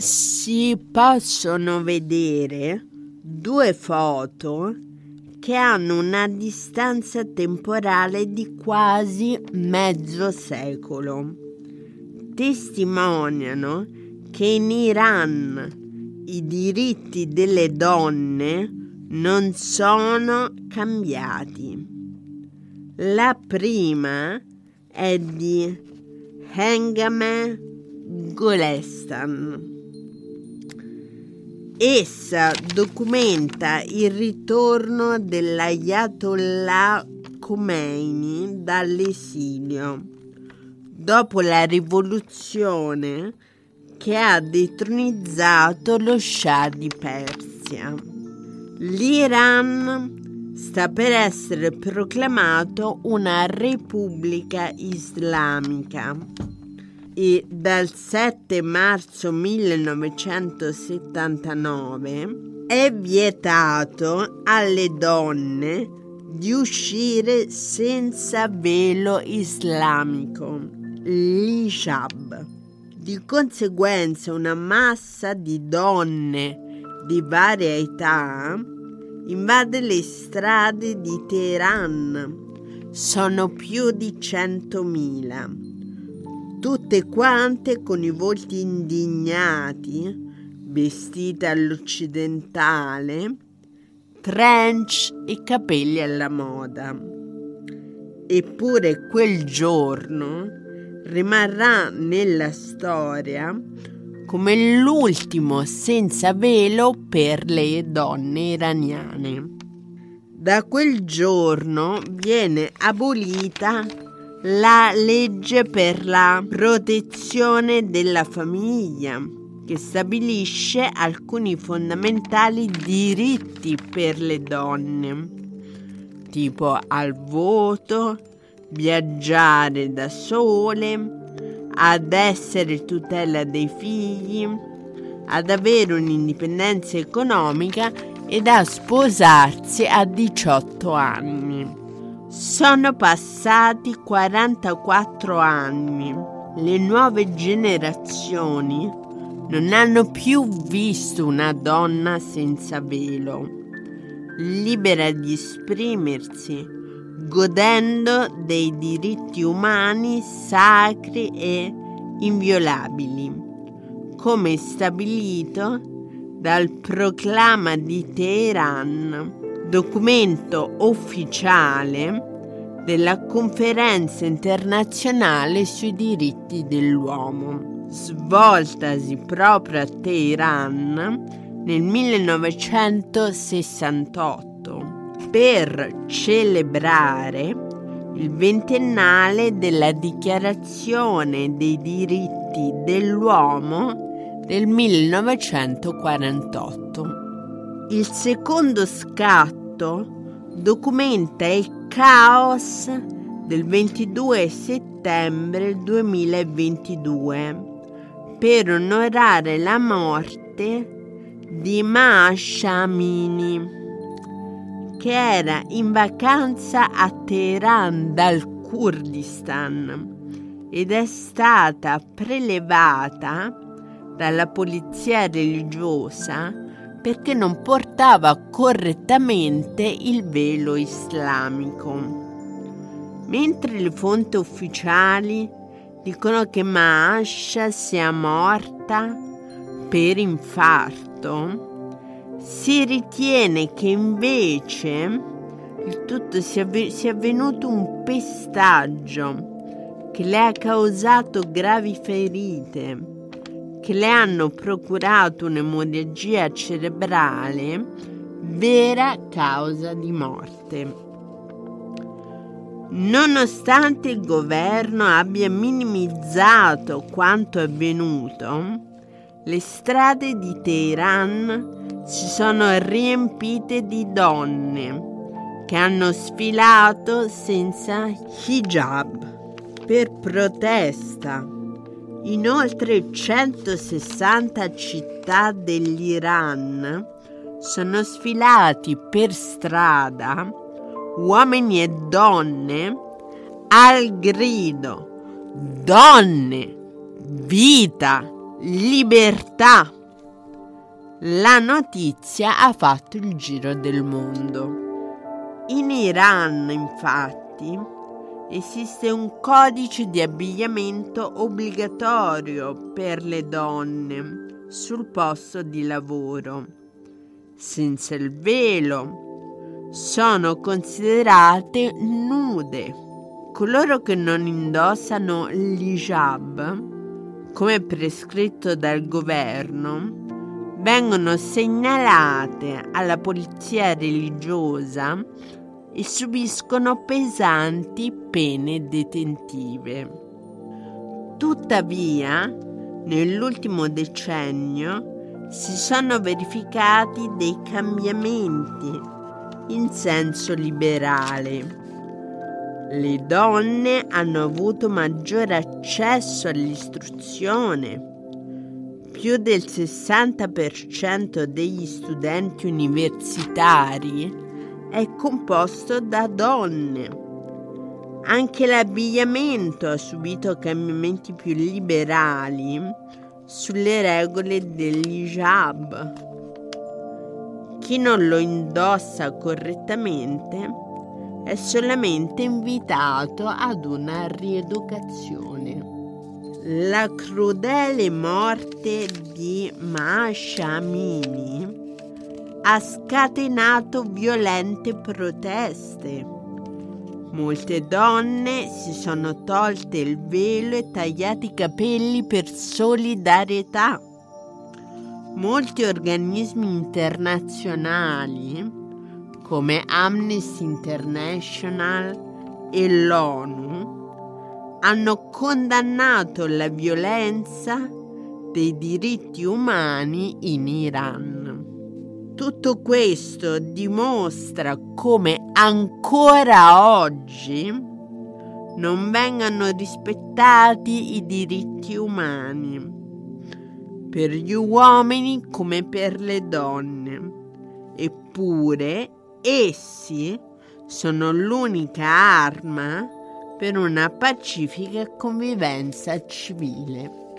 si possono vedere due foto che hanno una distanza temporale di quasi mezzo secolo. Testimoniano che in Iran i diritti delle donne non sono cambiati. La prima è di Hengame Golestan. Essa documenta il ritorno dell'Ayatollah Khomeini dall'esilio dopo la rivoluzione che ha detronizzato lo Shah di Persia. L'Iran sta per essere proclamato una repubblica islamica e dal 7 marzo 1979 è vietato alle donne di uscire senza velo islamico, l'hijab. Di conseguenza una massa di donne di varia età invade le strade di Teheran. Sono più di 100.000 tutte quante con i volti indignati, vestite all'occidentale, trench e capelli alla moda. Eppure quel giorno rimarrà nella storia come l'ultimo senza velo per le donne iraniane. Da quel giorno viene abolita la legge per la protezione della famiglia, che stabilisce alcuni fondamentali diritti per le donne, tipo al voto, viaggiare da sole, ad essere tutela dei figli, ad avere un'indipendenza economica ed a sposarsi a 18 anni. Sono passati 44 anni. Le nuove generazioni non hanno più visto una donna senza velo, libera di esprimersi, godendo dei diritti umani sacri e inviolabili, come stabilito dal proclama di Teheran documento ufficiale della Conferenza internazionale sui diritti dell'uomo, svoltasi proprio a Teheran nel 1968 per celebrare il ventennale della Dichiarazione dei diritti dell'uomo del 1948. Il secondo scatto documenta il caos del 22 settembre 2022 per onorare la morte di Mahsa Amini, che era in vacanza a Teheran dal Kurdistan ed è stata prelevata dalla polizia religiosa perché non portava correttamente il velo islamico. Mentre le fonti ufficiali dicono che Maasha sia morta per infarto, si ritiene che invece il tutto sia, sia avvenuto un pestaggio che le ha causato gravi ferite che le hanno procurato un'emorragia cerebrale, vera causa di morte. Nonostante il governo abbia minimizzato quanto avvenuto, le strade di Teheran si sono riempite di donne che hanno sfilato senza hijab per protesta in oltre 160 città dell'Iran sono sfilati per strada uomini e donne al grido Donne, vita, libertà. La notizia ha fatto il giro del mondo. In Iran, infatti, esiste un codice di abbigliamento obbligatorio per le donne sul posto di lavoro. Senza il velo sono considerate nude. Coloro che non indossano l'hijab, come prescritto dal governo, vengono segnalate alla polizia religiosa e subiscono pesanti pene detentive. Tuttavia, nell'ultimo decennio si sono verificati dei cambiamenti in senso liberale. Le donne hanno avuto maggiore accesso all'istruzione più del 60% degli studenti universitari è composto da donne. Anche l'abbigliamento ha subito cambiamenti più liberali sulle regole dell'hijab. Chi non lo indossa correttamente è solamente invitato ad una rieducazione. La crudele morte di Masha Amini ha scatenato violente proteste. Molte donne si sono tolte il velo e tagliati i capelli per solidarietà. Molti organismi internazionali come Amnesty International e l'ONU hanno condannato la violenza dei diritti umani in Iran. Tutto questo dimostra come ancora oggi non vengano rispettati i diritti umani per gli uomini come per le donne. Eppure essi sono l'unica arma per una pacifica convivenza civile.